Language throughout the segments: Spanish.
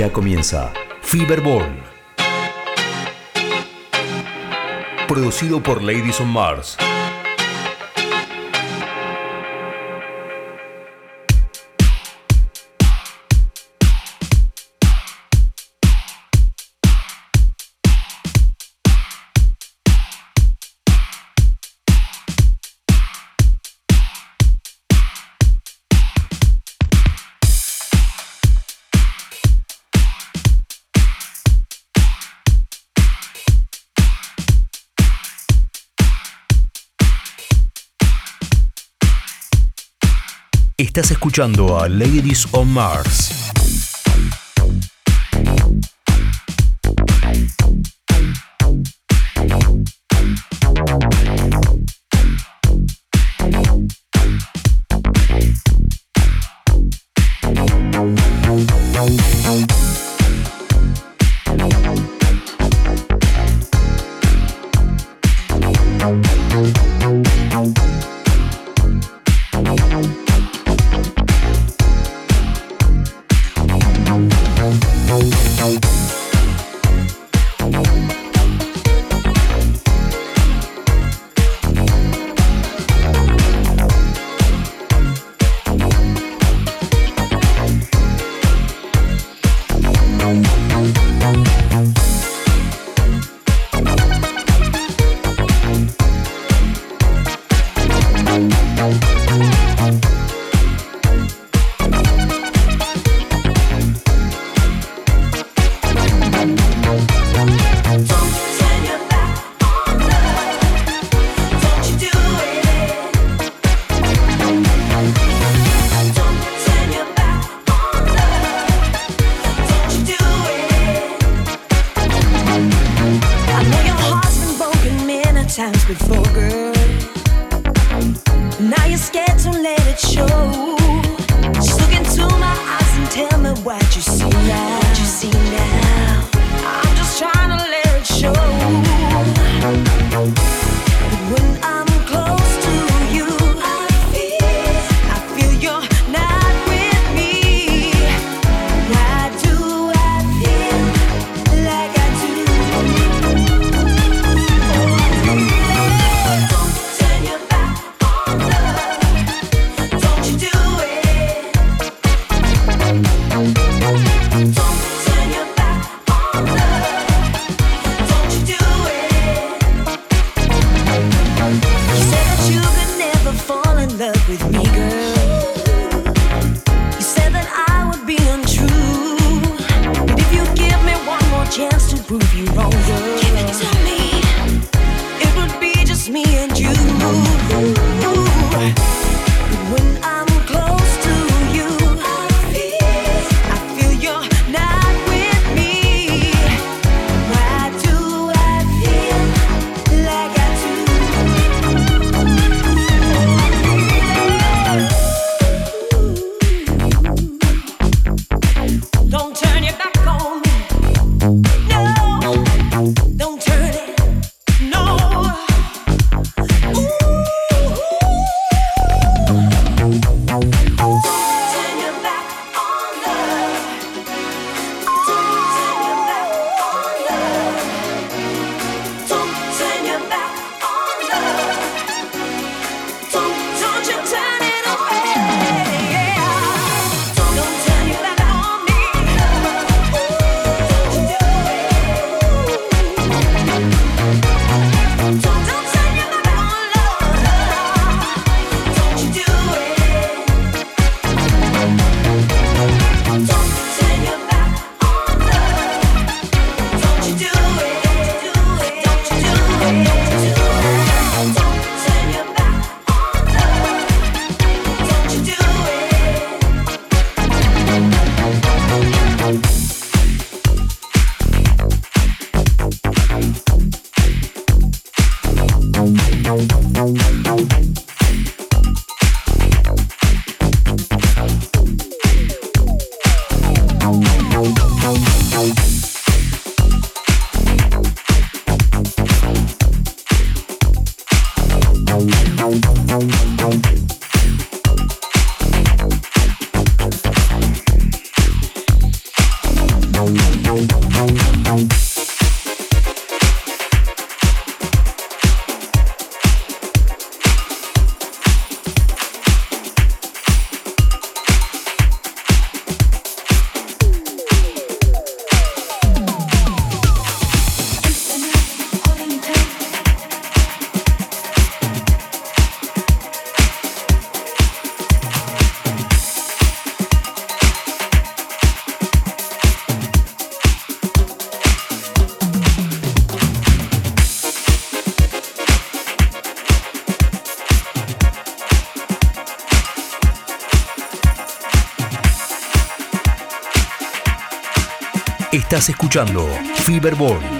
Ya comienza Fiberball. Producido por Ladies on Mars. Estás escuchando a Ladies on Mars. Escuchando Fiberball.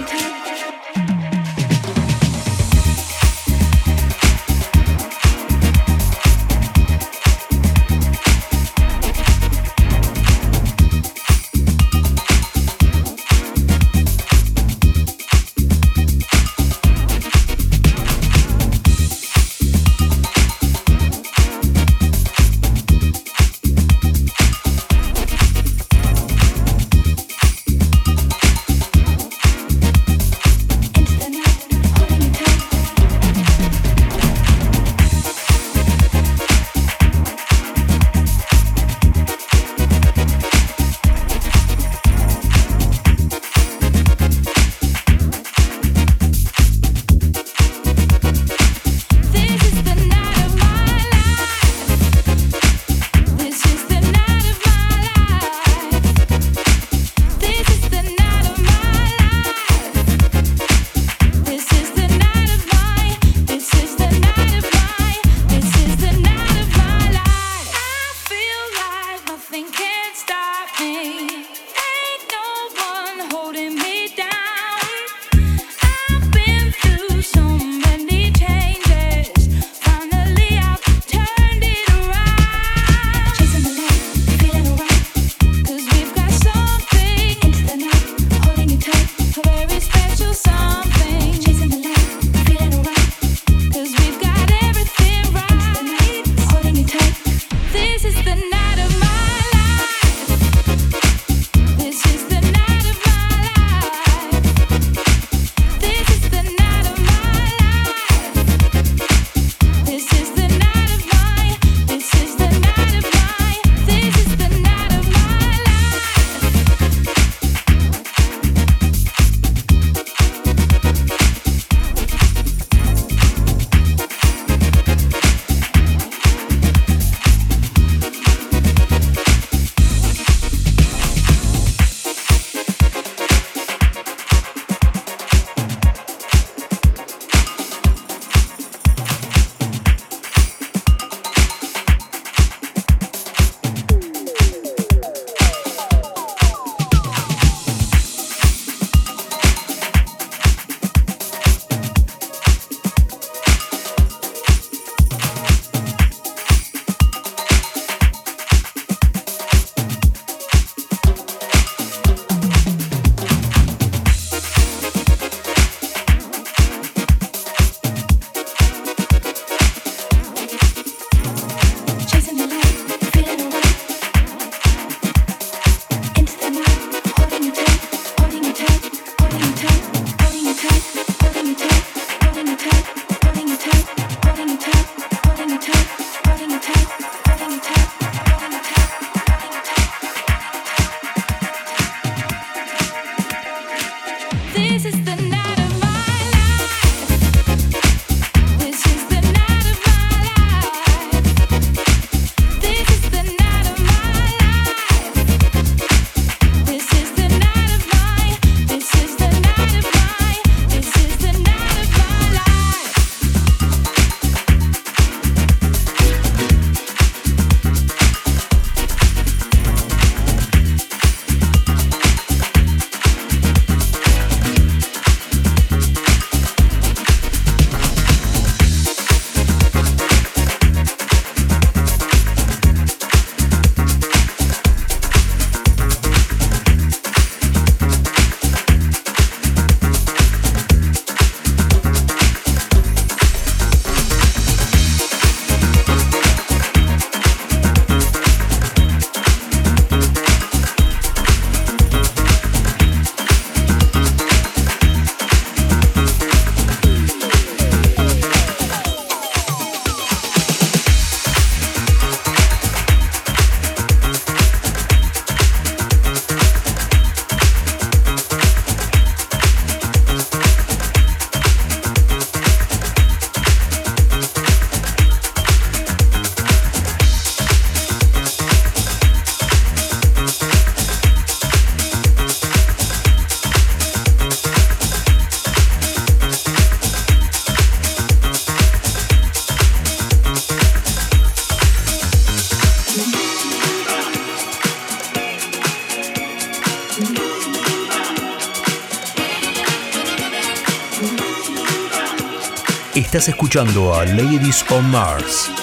Estás escuchando a Ladies on Mars.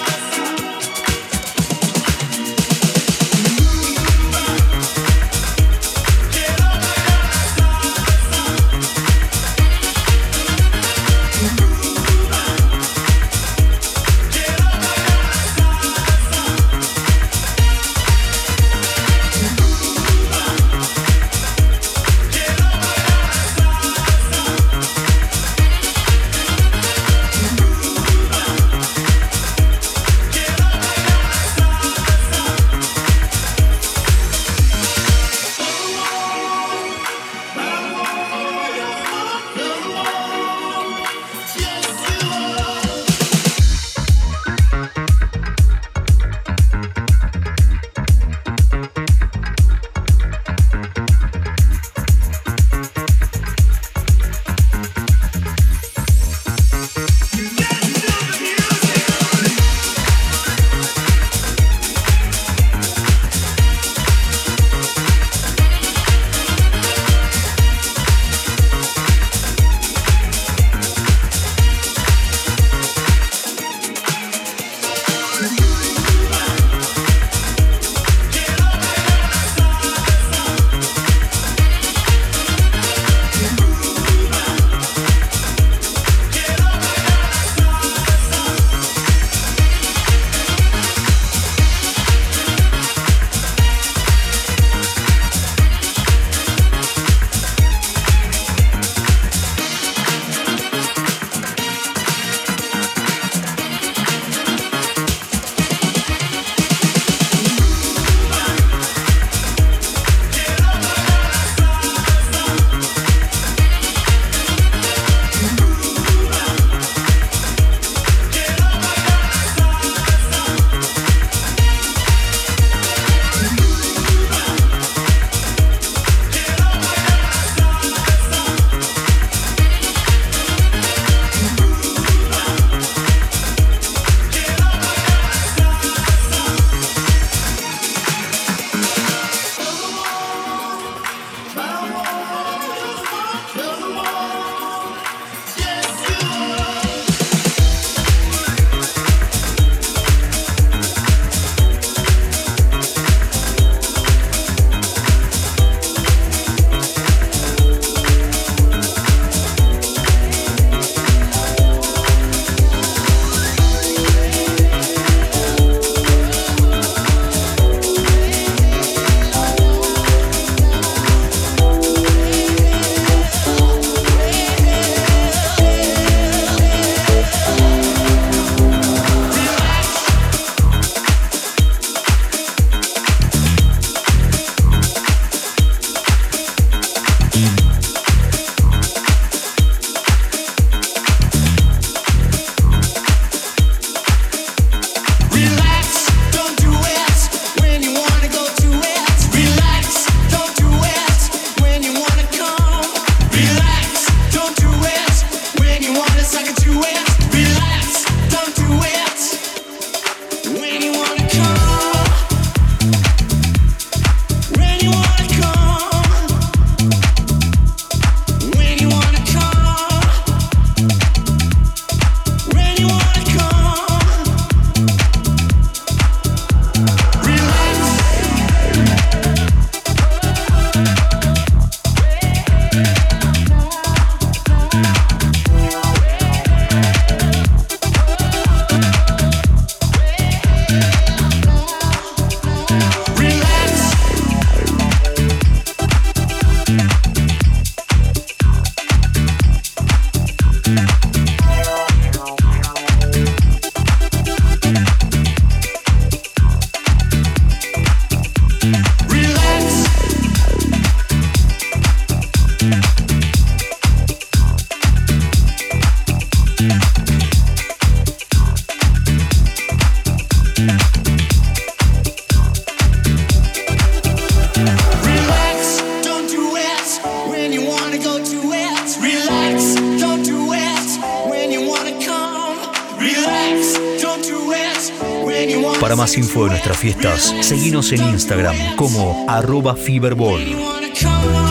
En Instagram como arroba Fiberball.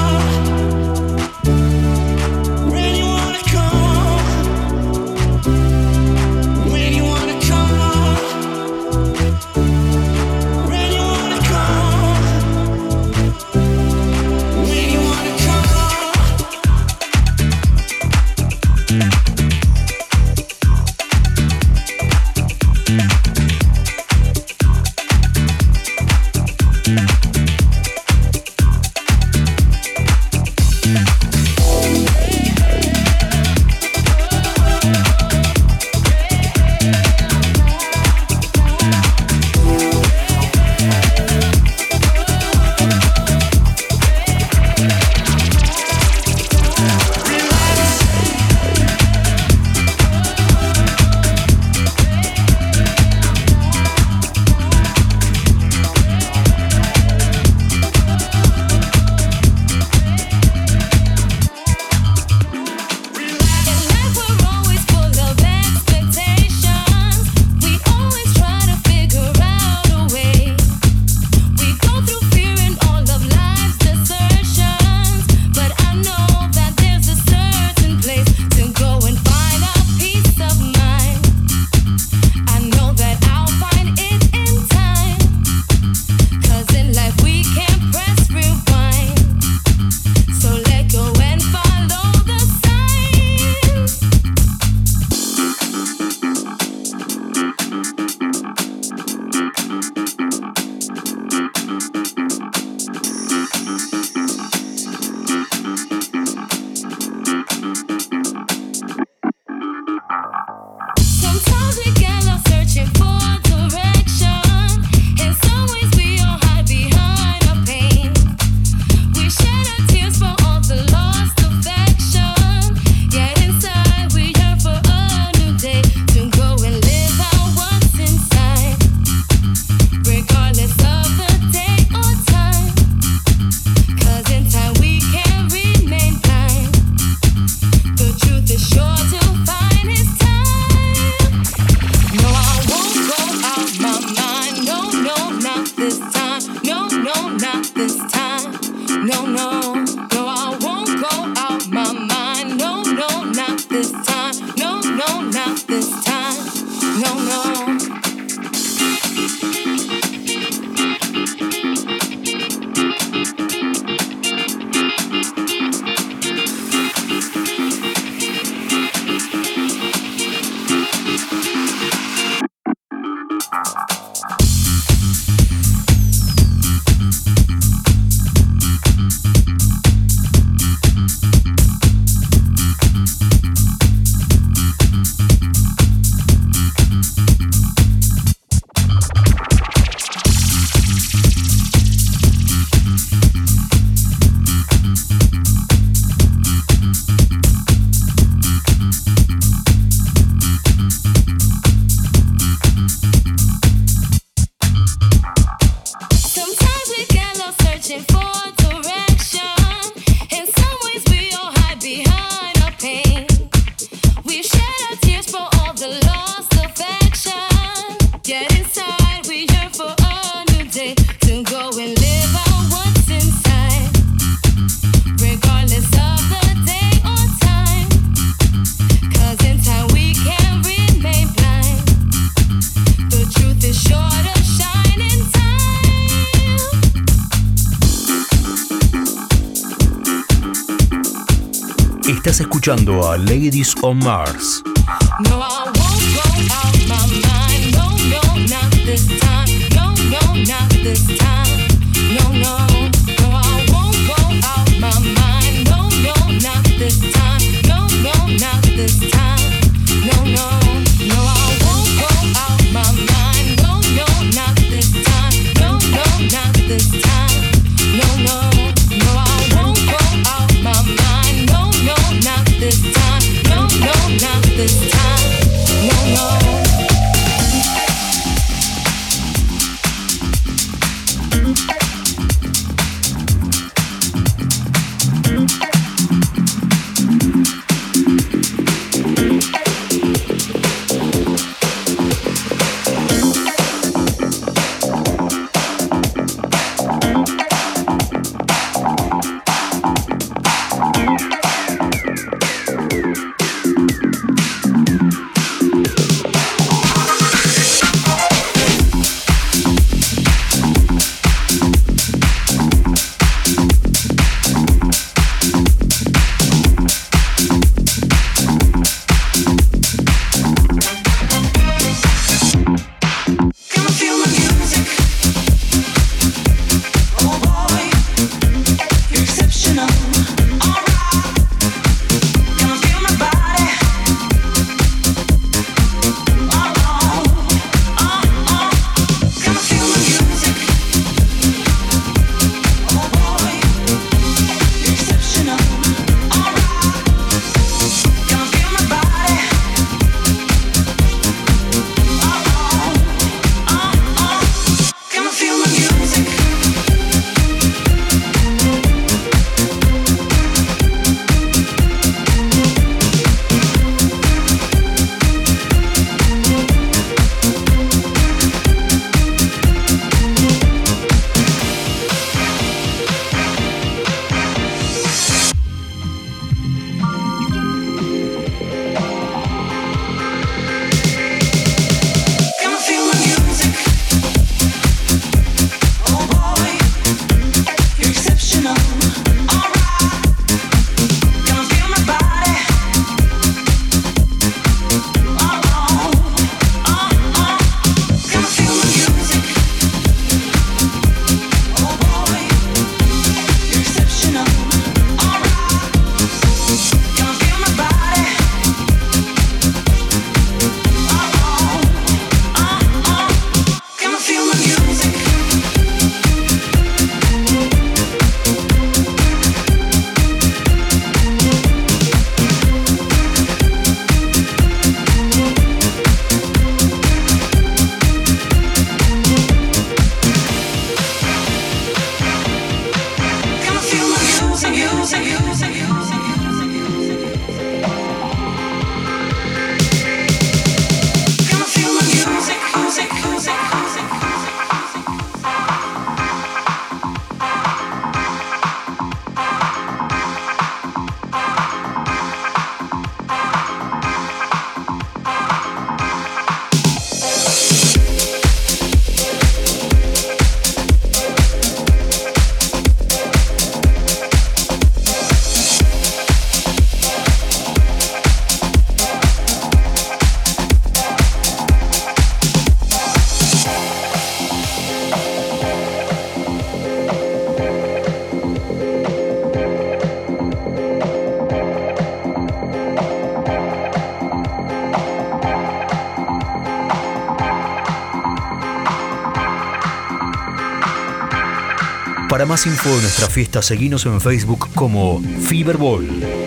Escuchando a Ladies on Mars. Más info de nuestra fiesta, seguinos en Facebook como Fiberball. place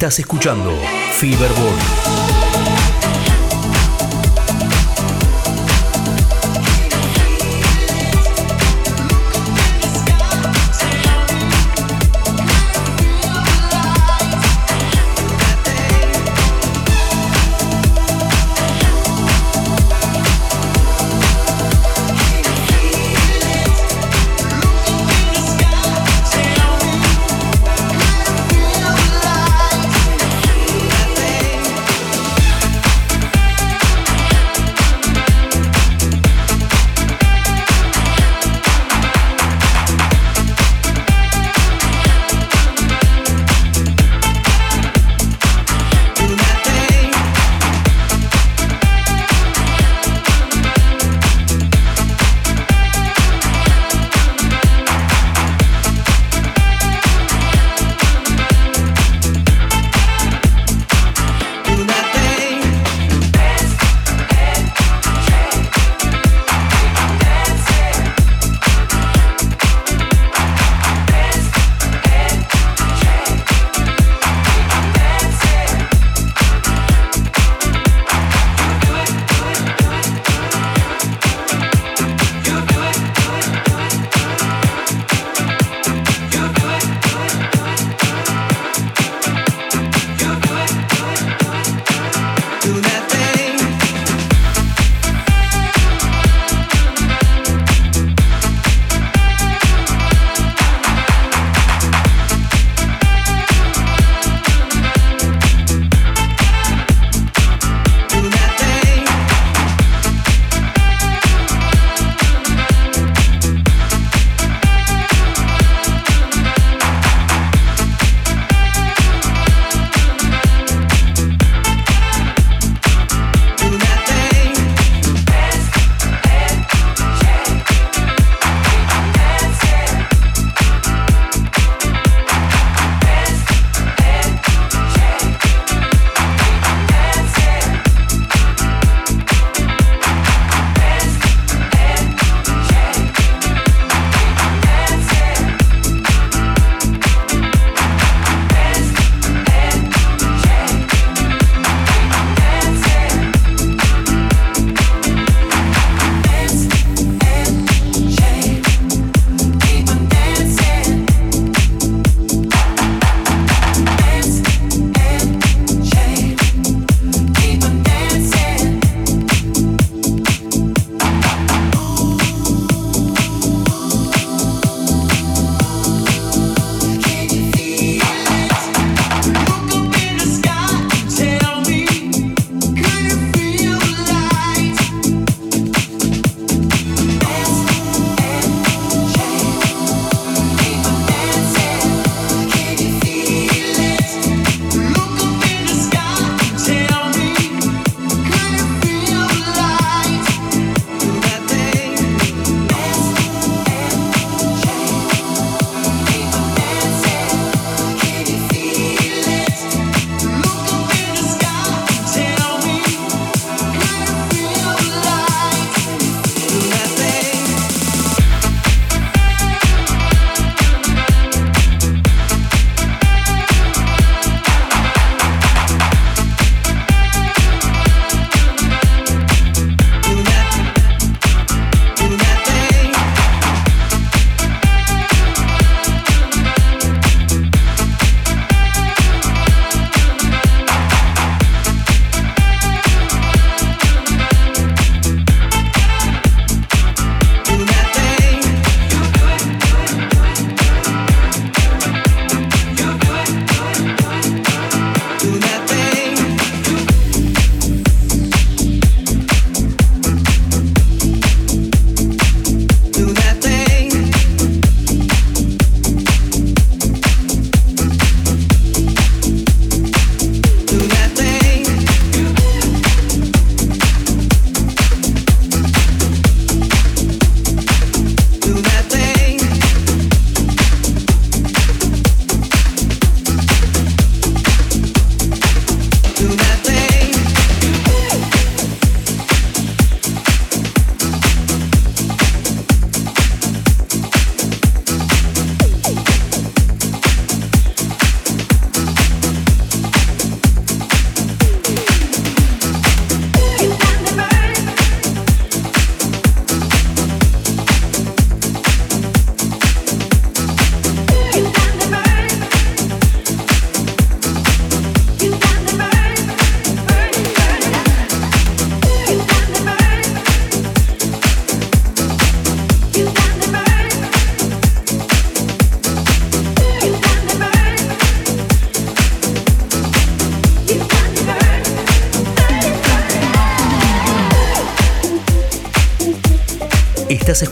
Estás escuchando Feverball.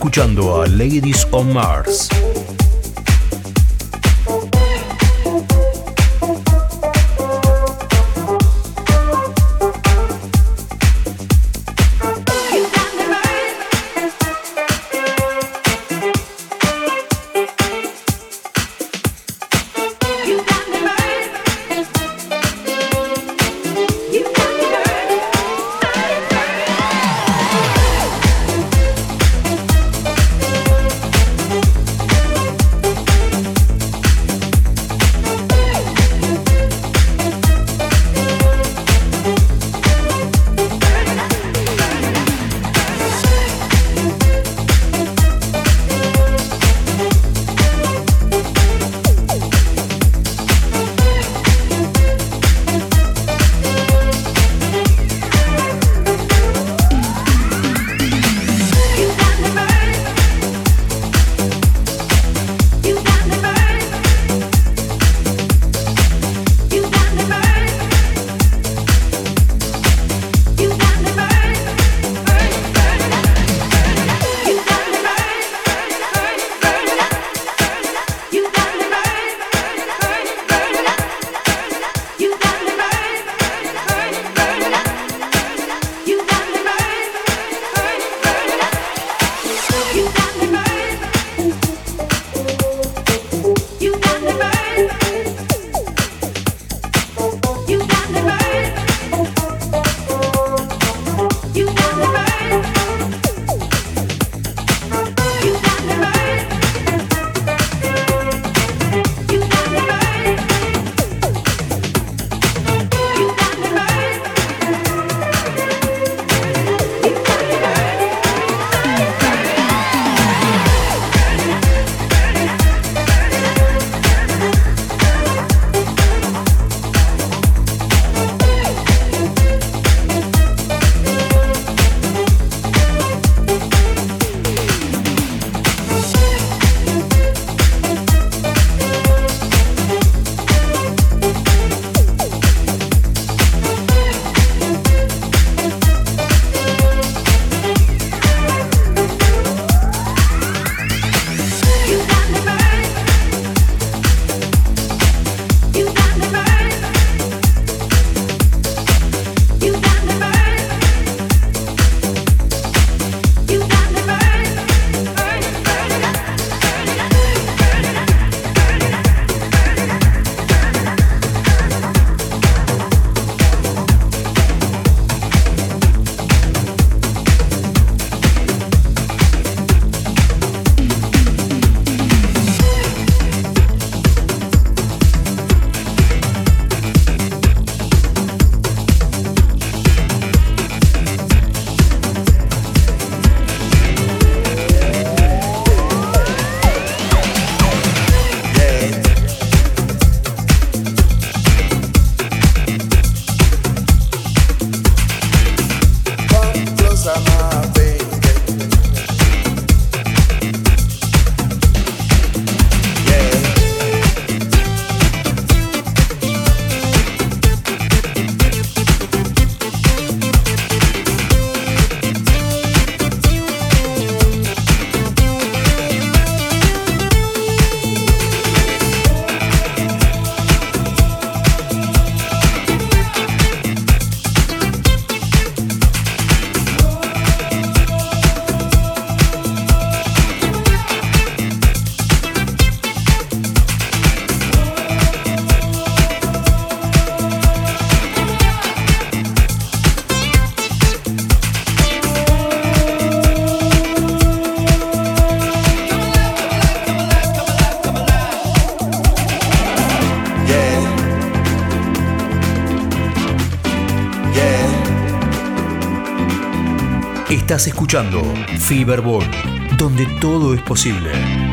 Escuchando a Ladies on Mars. Escuchando Fiberball, donde todo es posible.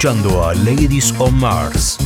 Escuchando a Ladies on Mars.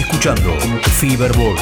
Escuchando Fiberball.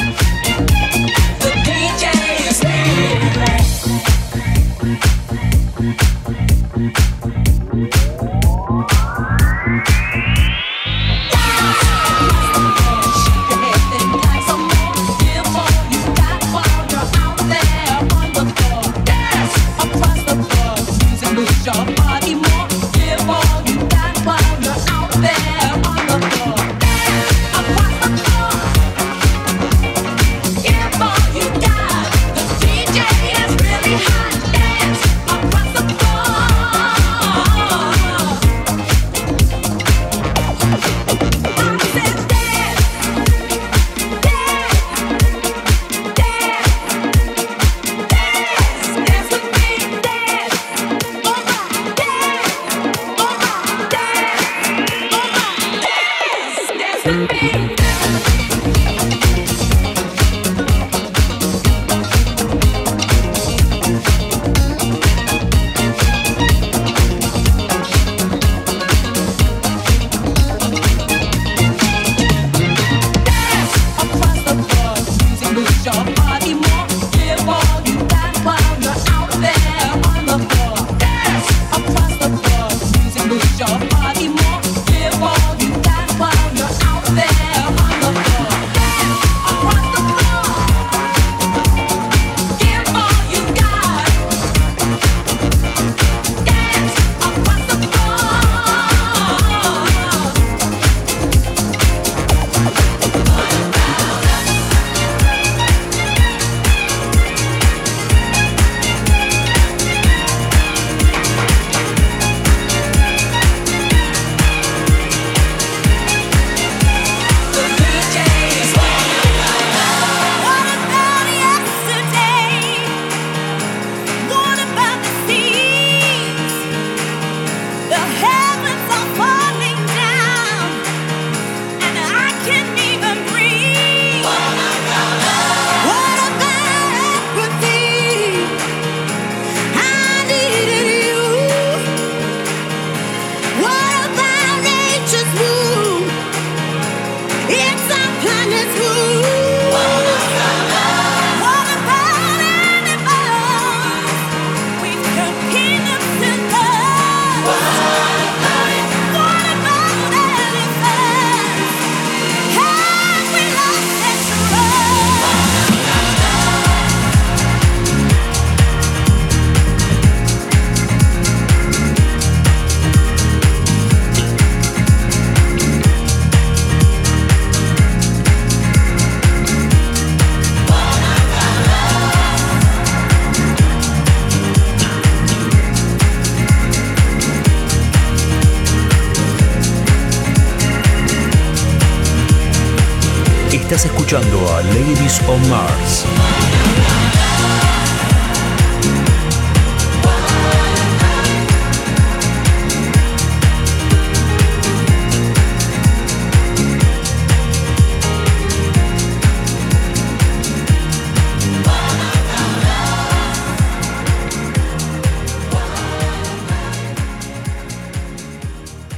On Mars.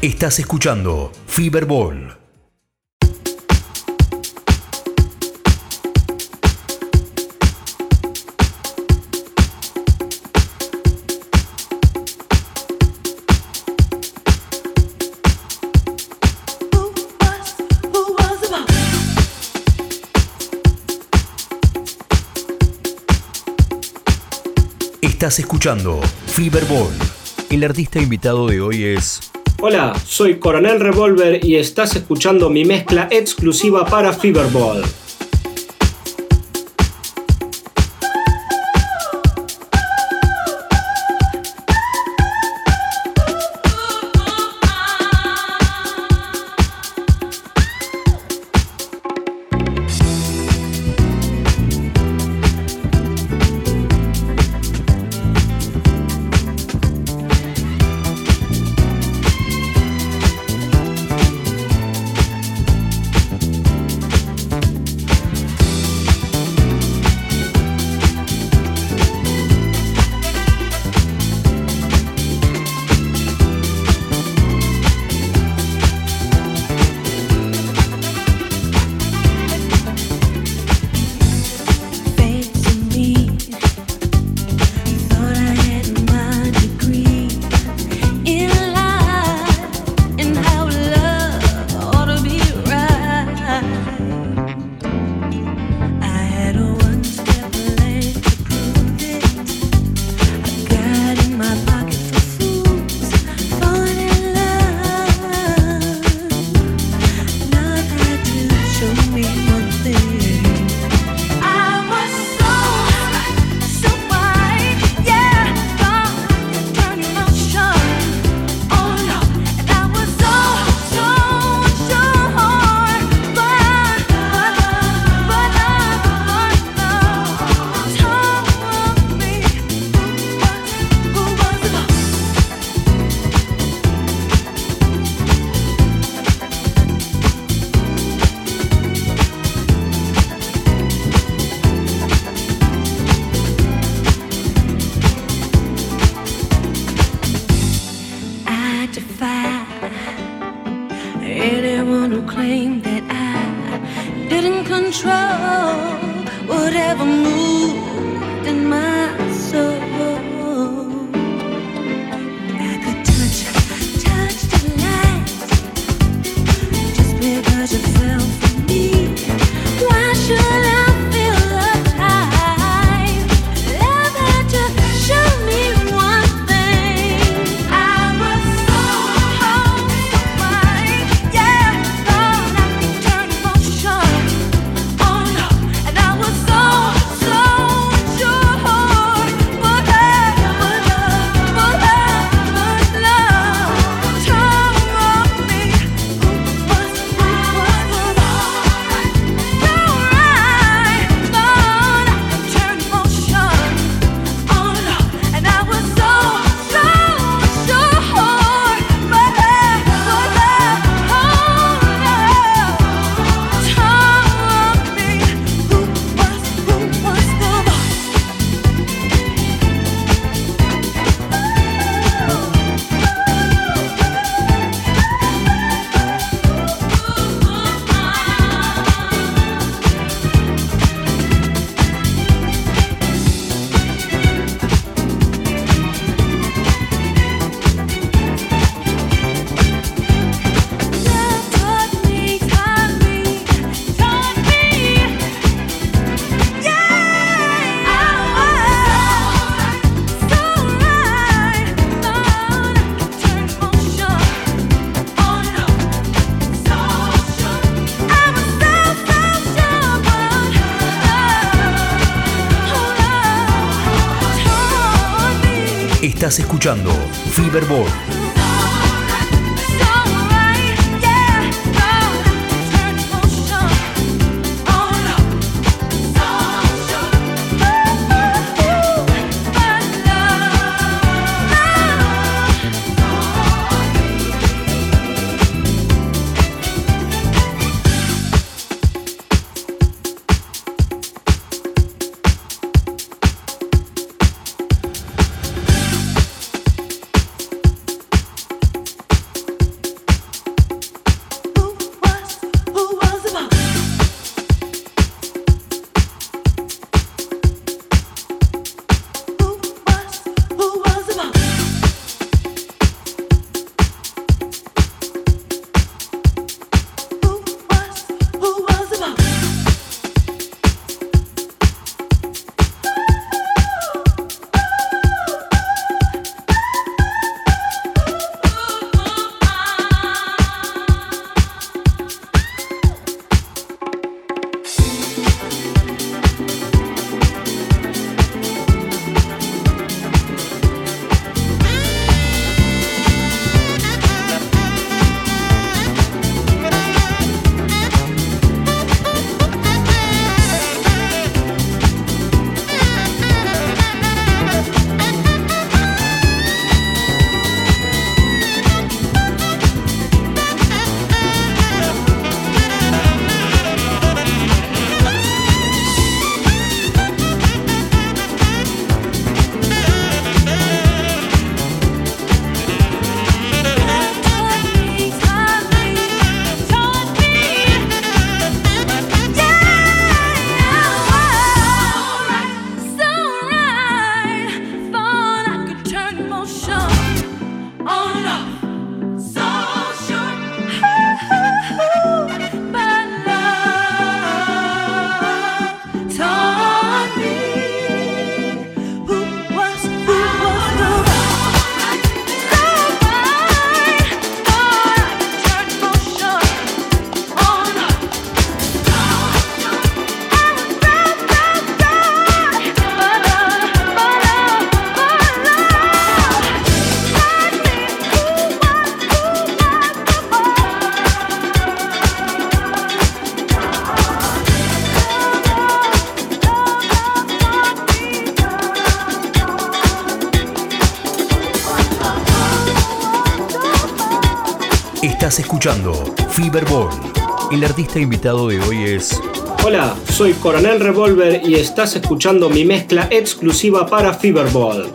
Estás escuchando Fiberball. Estás escuchando Fiberball. El artista invitado de hoy es. Hola, soy Coronel Revolver y estás escuchando mi mezcla exclusiva para Fiberball. Escuchando Fiberball. Escuchando Fiberball. El artista invitado de hoy es. Hola, soy Coronel Revolver y estás escuchando mi mezcla exclusiva para Fiberball.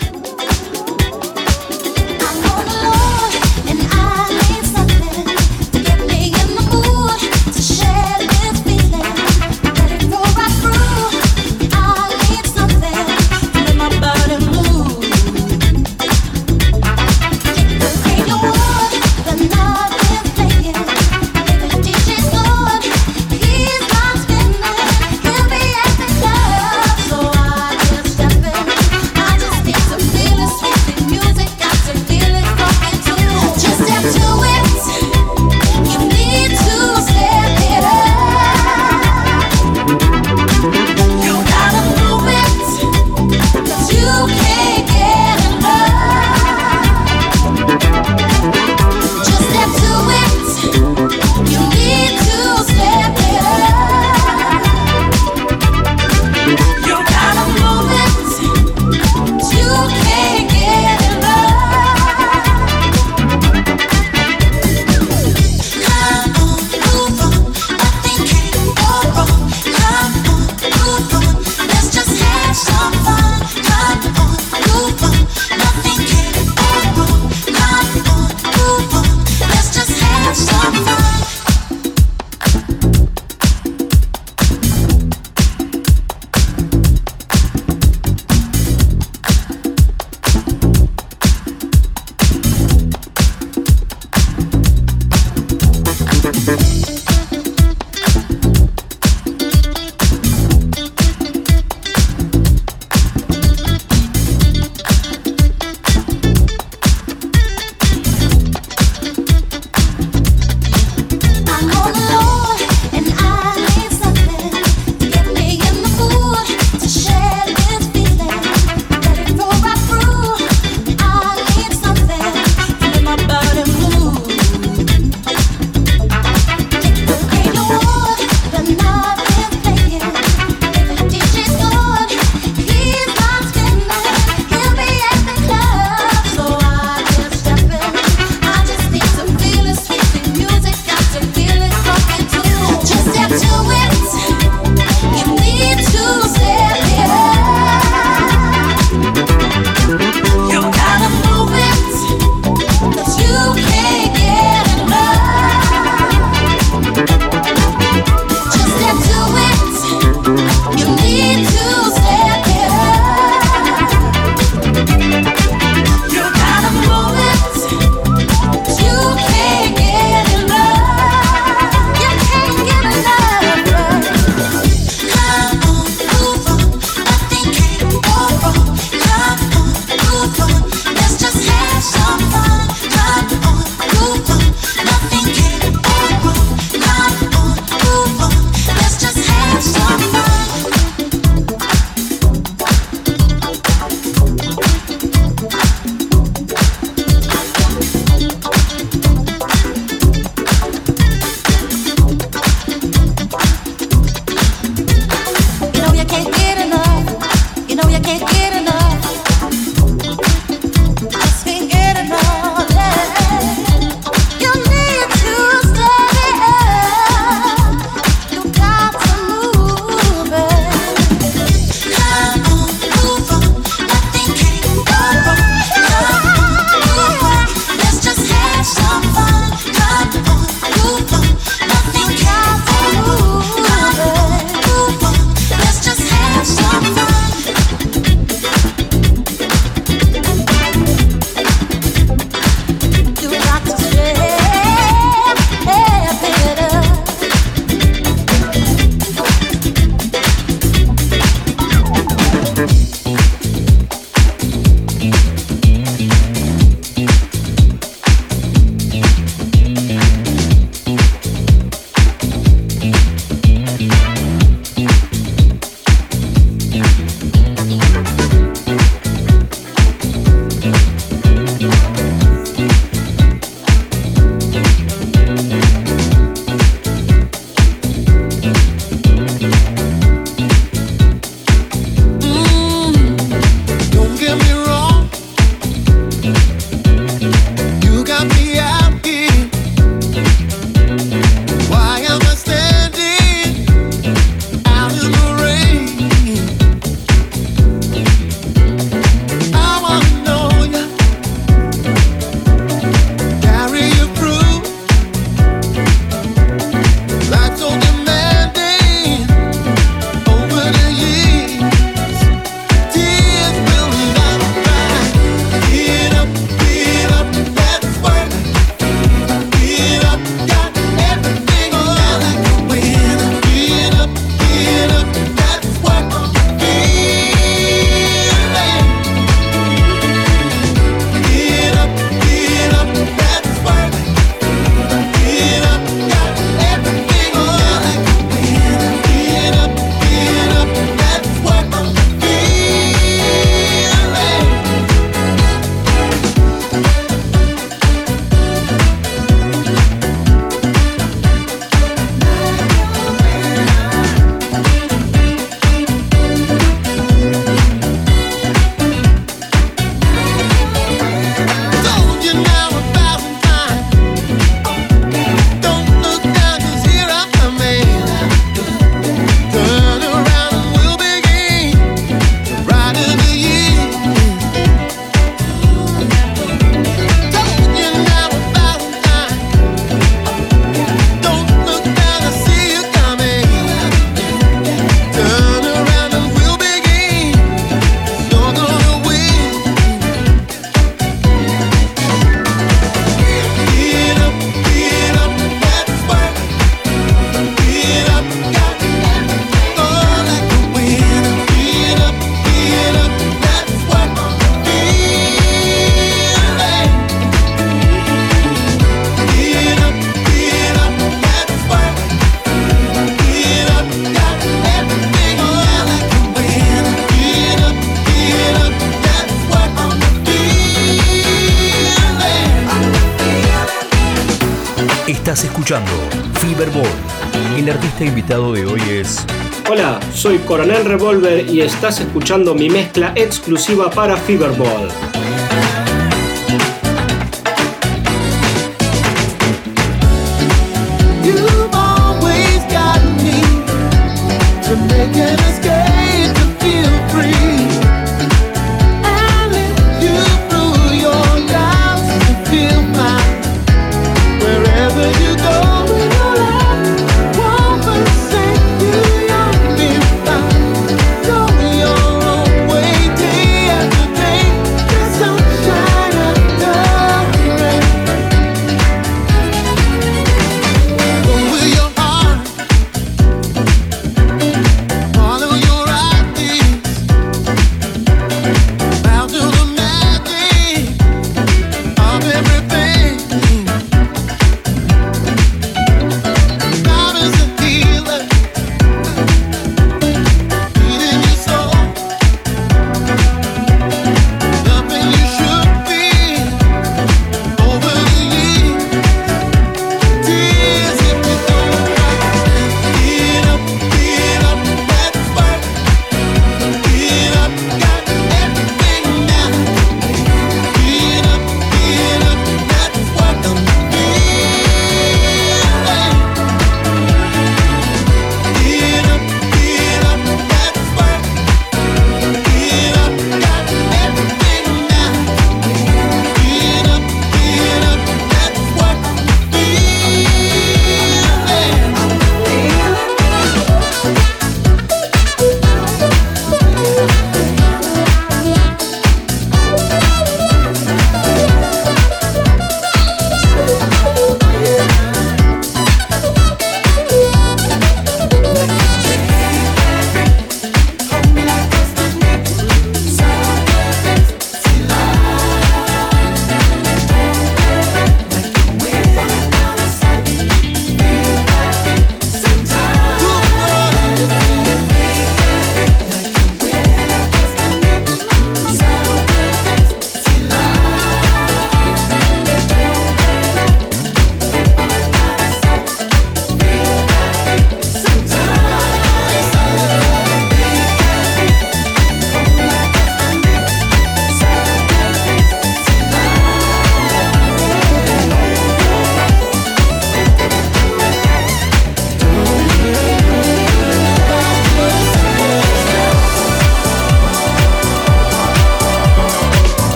Estás escuchando mi mezcla exclusiva para Fiberball.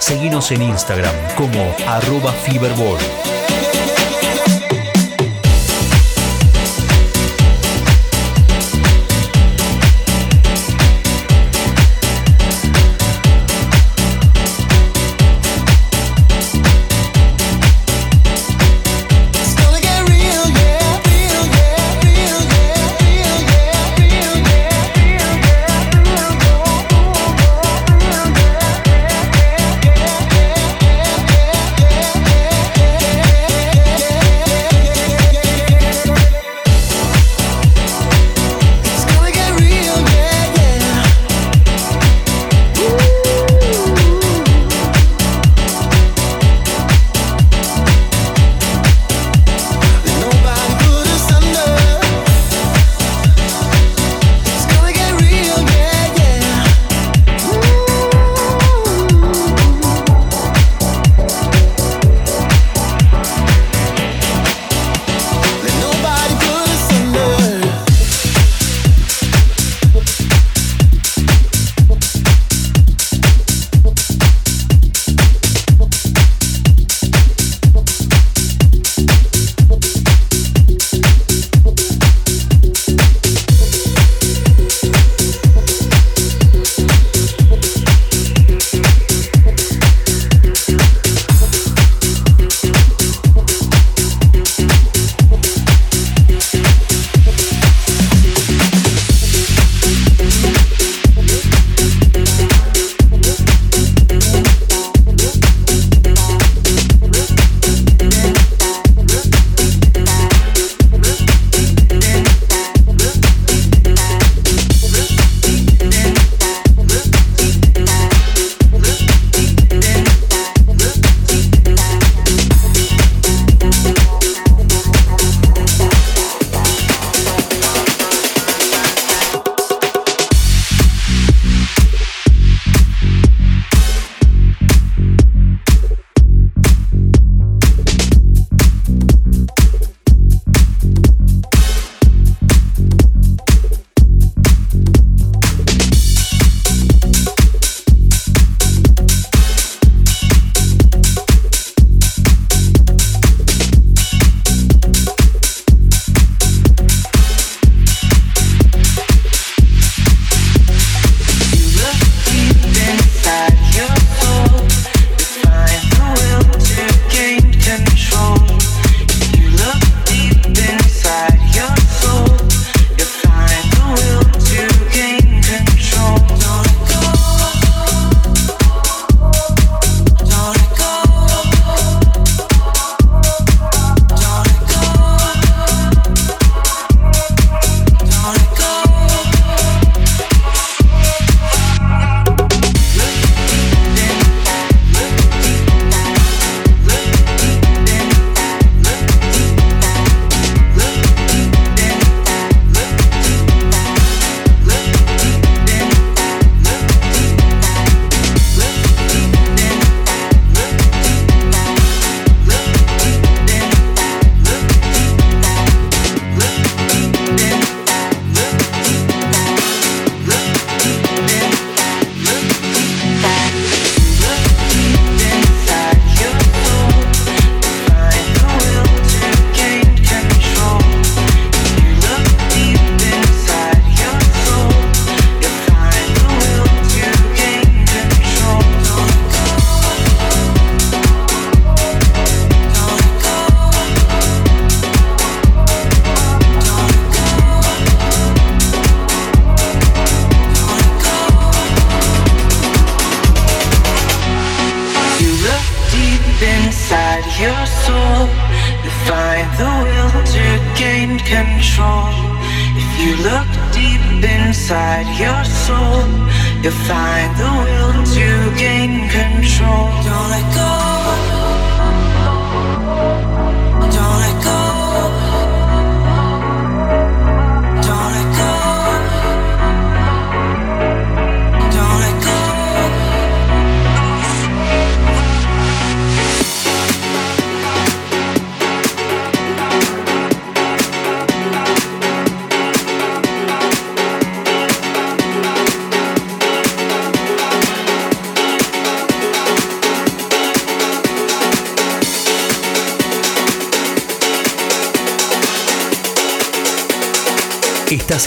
Seguinos en Instagram como arroba Fiberball.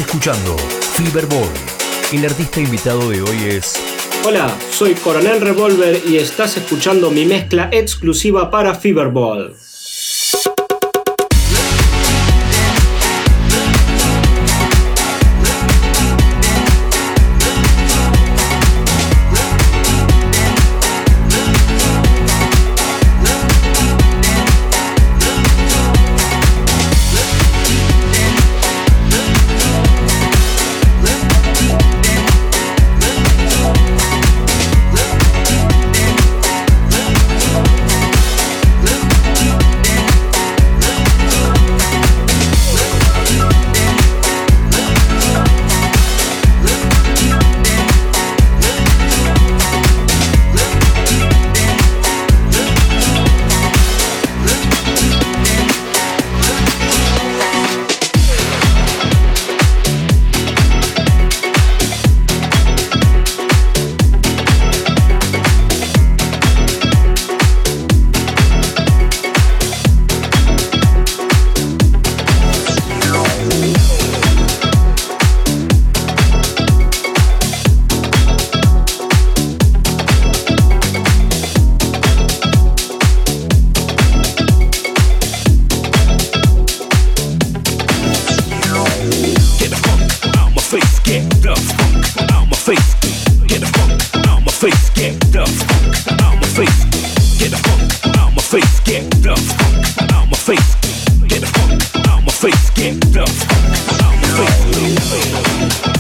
Escuchando Fiberball. El artista invitado de hoy es. Hola, soy Coronel Revolver y estás escuchando mi mezcla exclusiva para Fiberball. face, get the fuck out my face. Get the fuck out my face, get the fuck out my face. Get the fuck out my face, get the fuck out my face.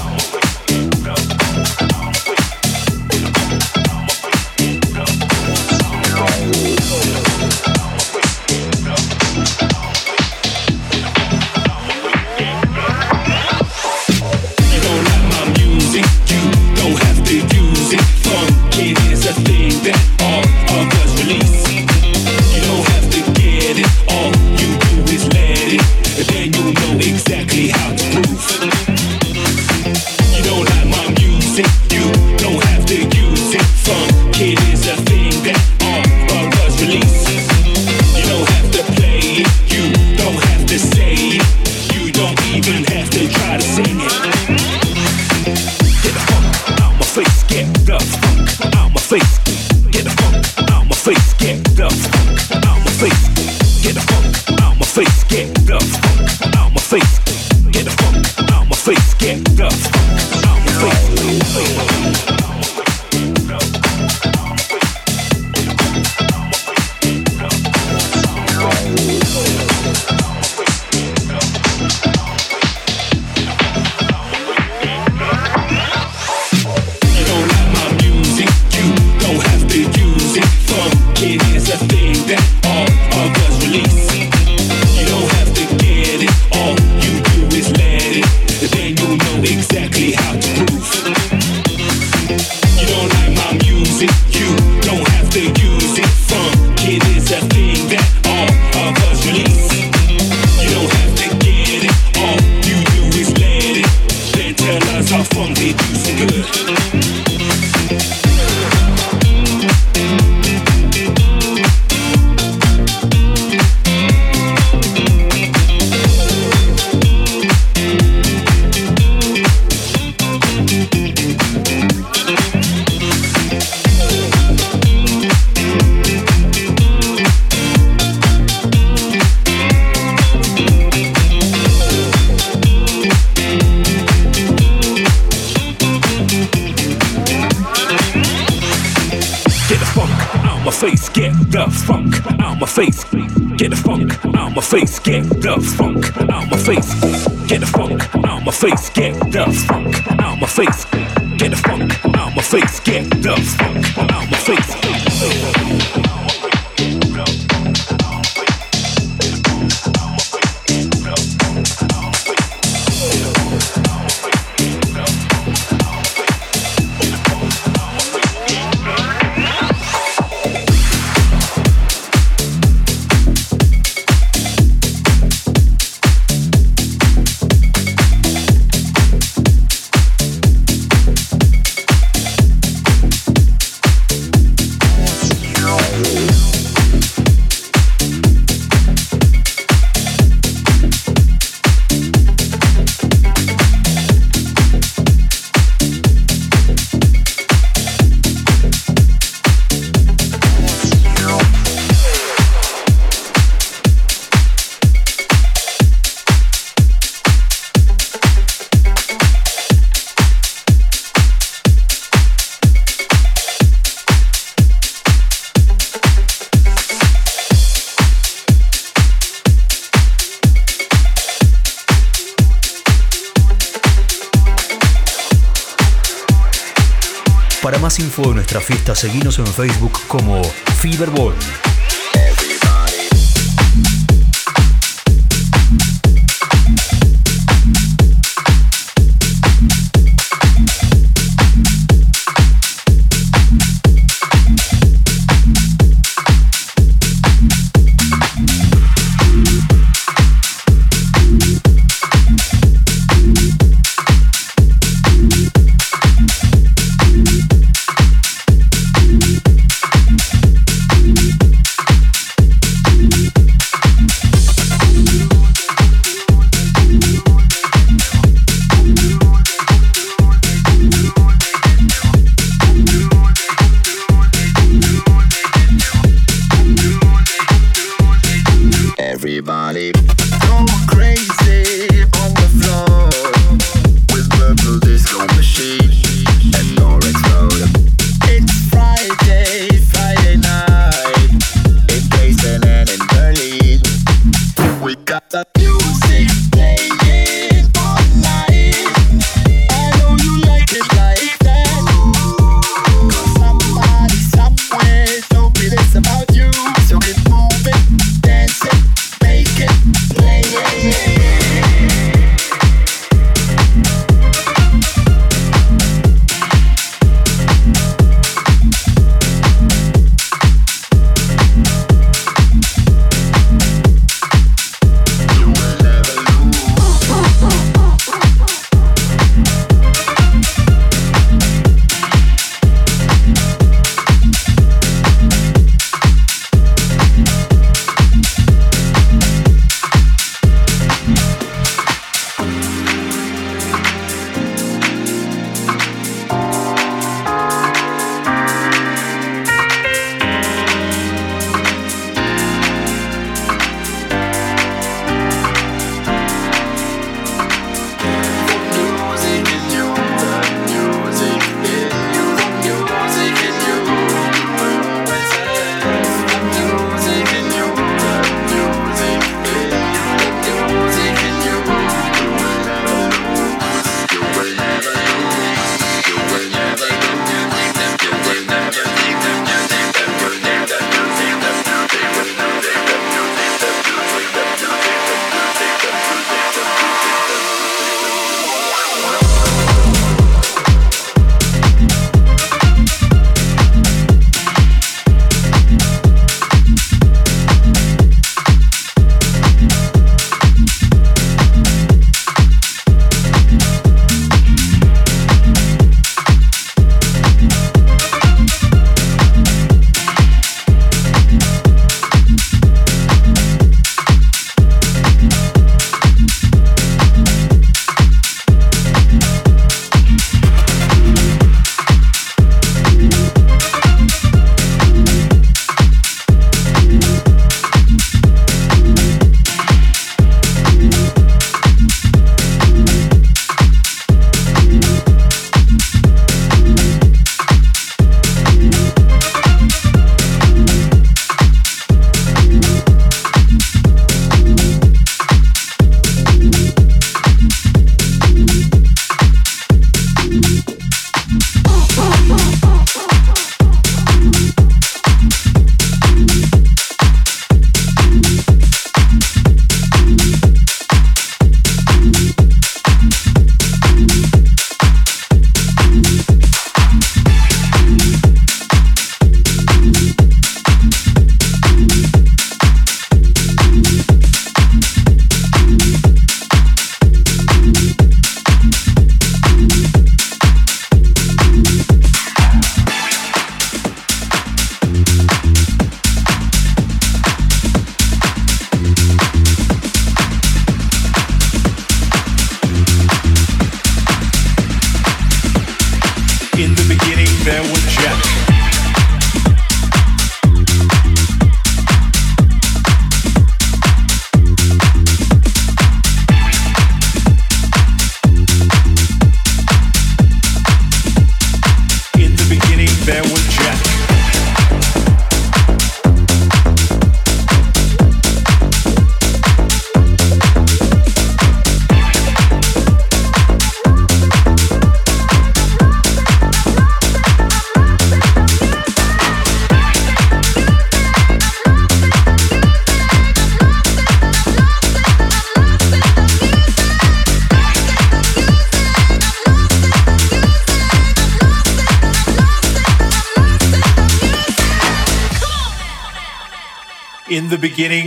Info de nuestra fiesta, seguinos en Facebook como Feverball.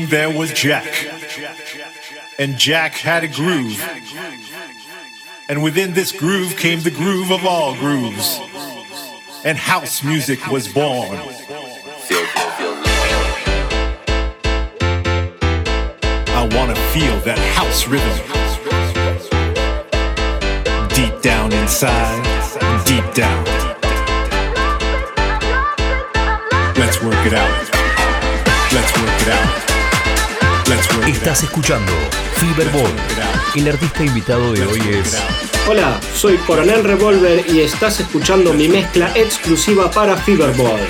The there was Jack. And Jack had a groove. And within this groove came the groove of all grooves. And house music was born. I want to feel that house rhythm. Deep down inside, deep down. Let's work it out. Let's work it out. Estás escuchando Fiberball. El artista invitado de hoy es. Hola, soy Coronel Revolver y estás escuchando mi mezcla exclusiva para Fiberball.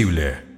Posible.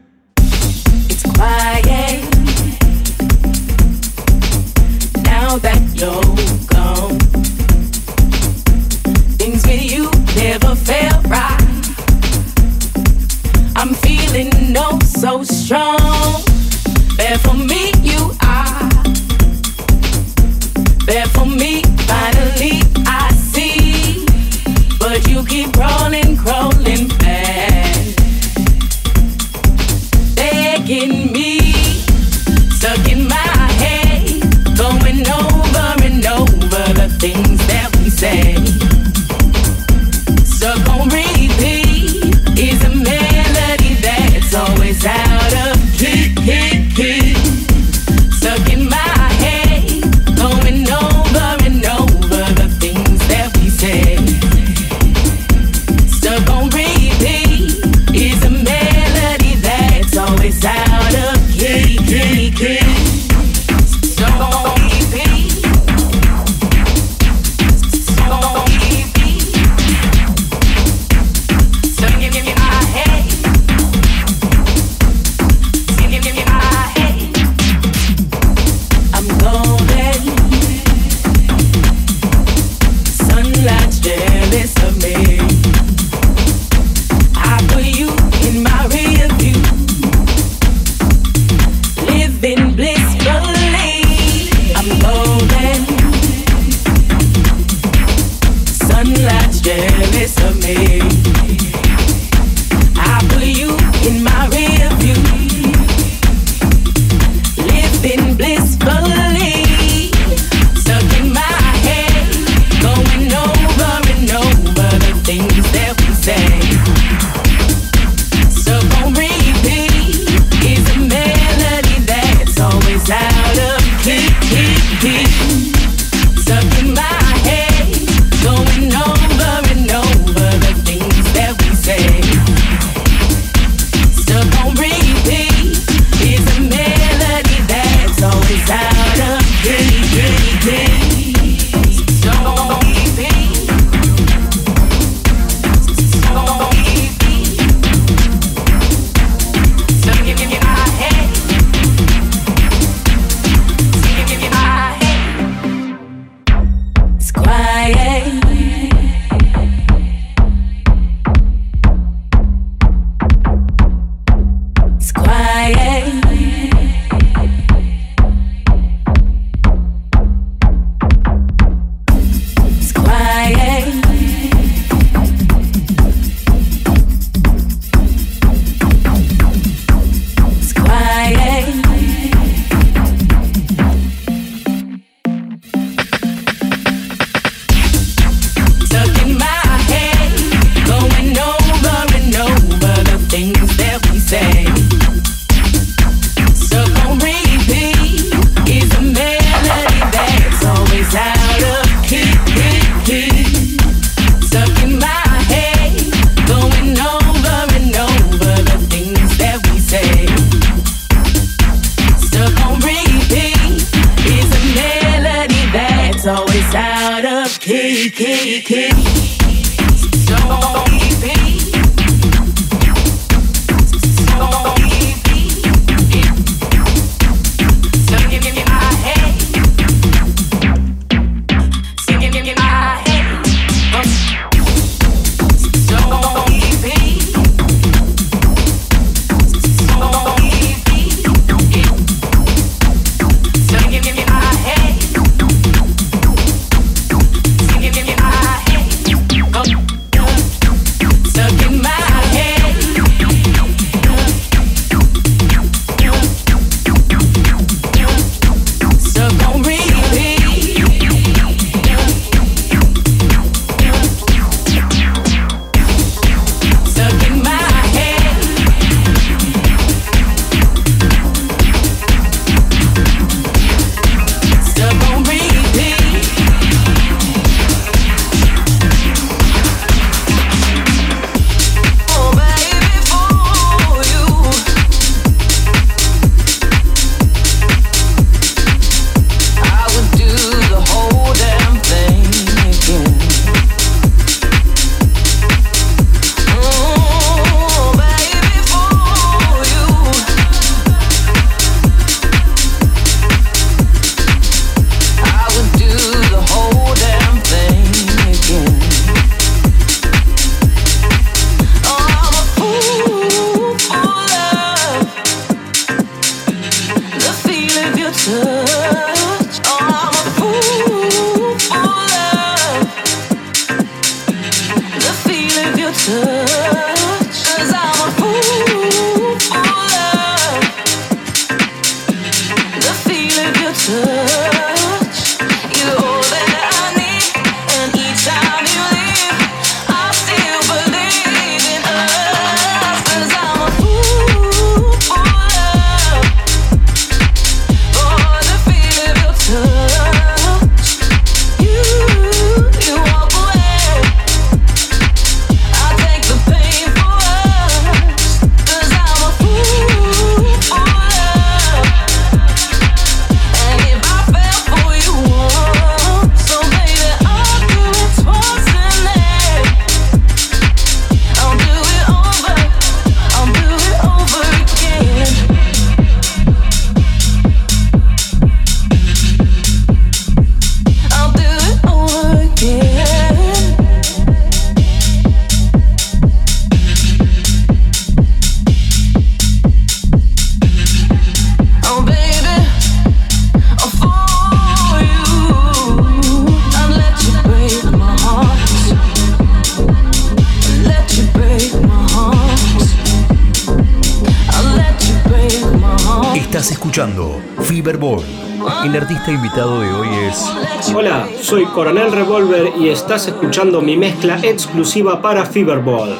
El artista invitado de hoy es. Hola, soy Coronel Revolver y estás escuchando mi mezcla exclusiva para Fiberball.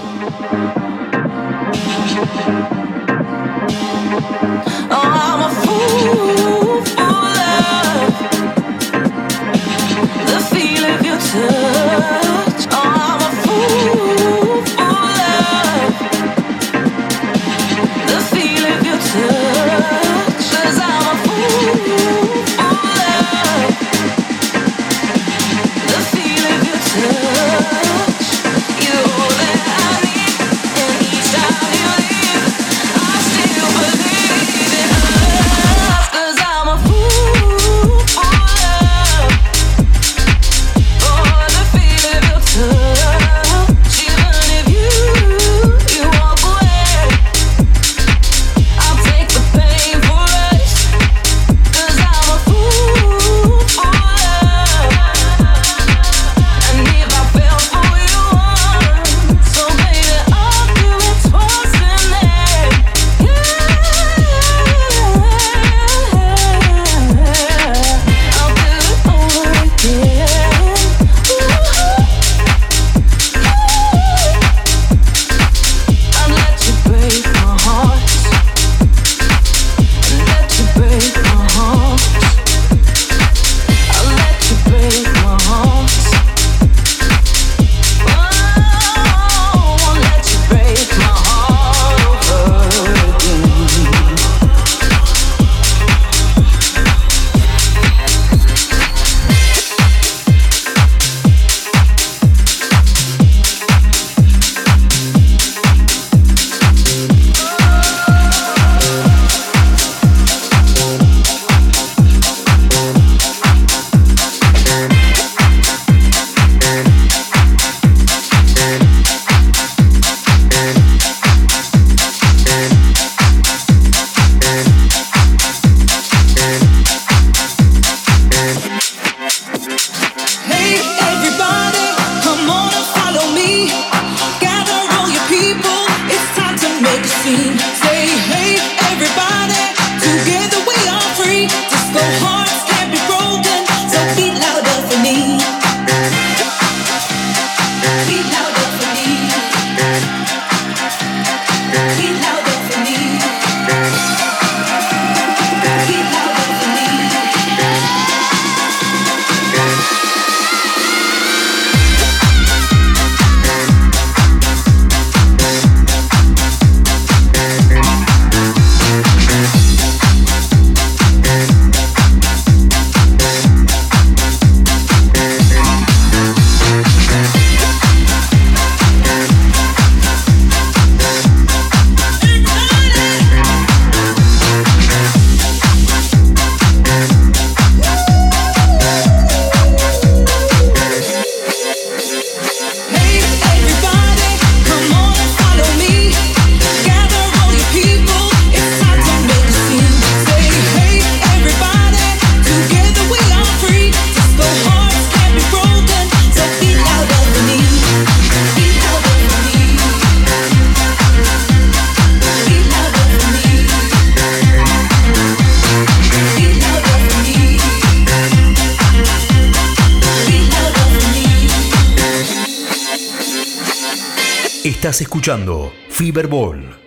Estás escuchando Fiberball.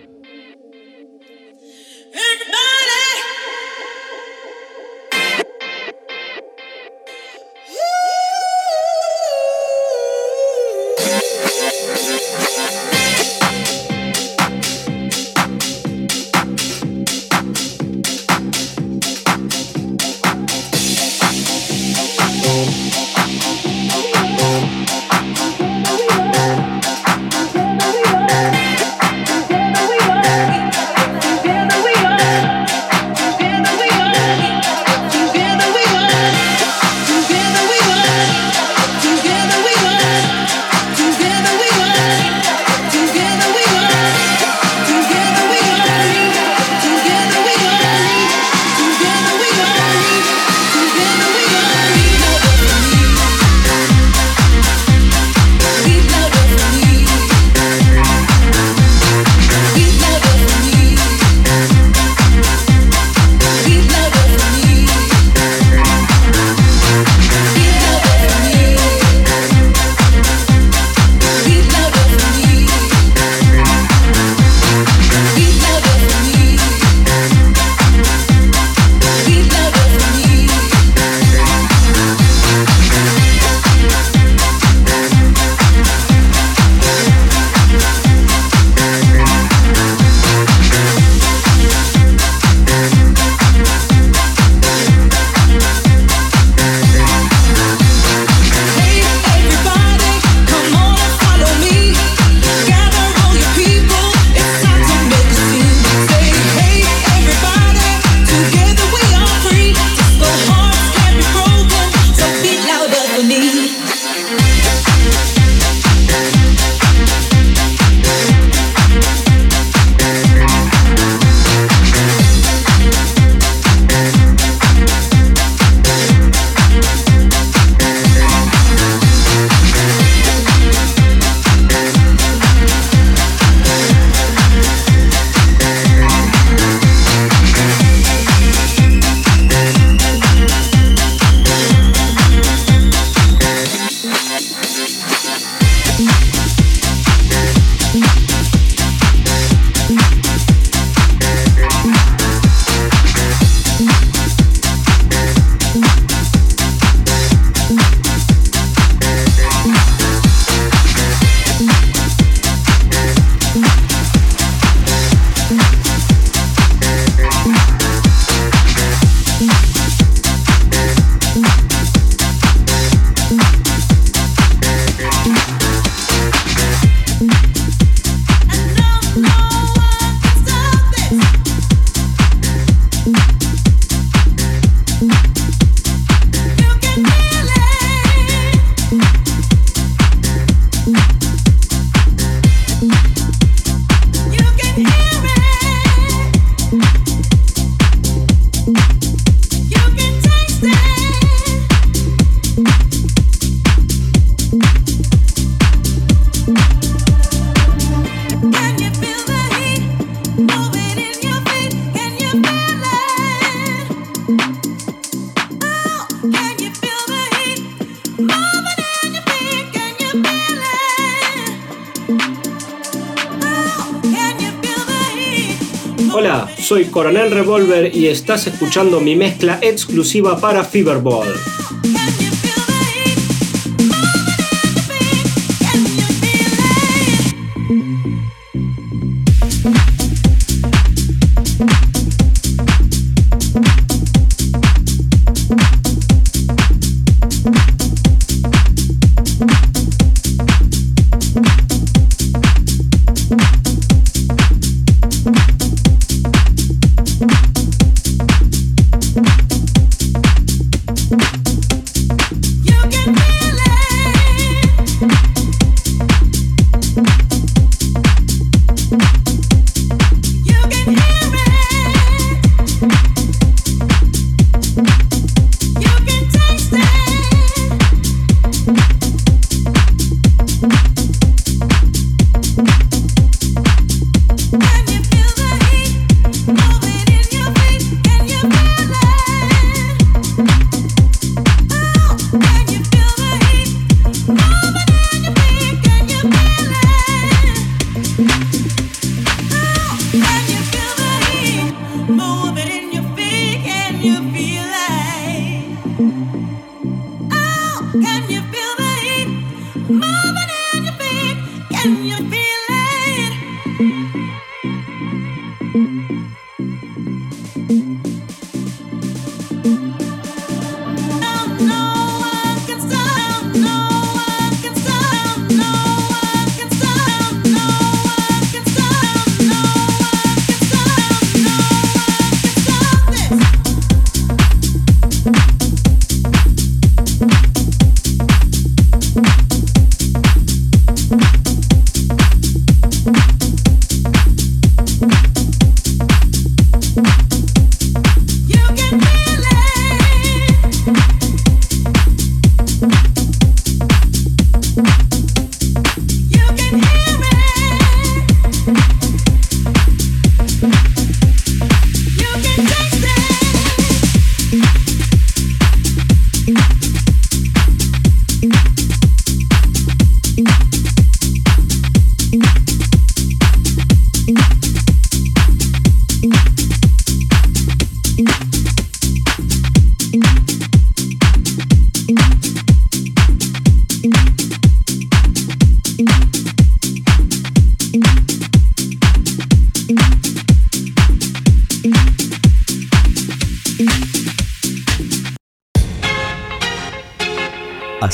Coronel Revolver y estás escuchando mi mezcla exclusiva para Feverball.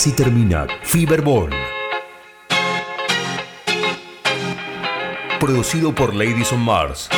Así termina Fiberball. Producido por Ladies on Mars.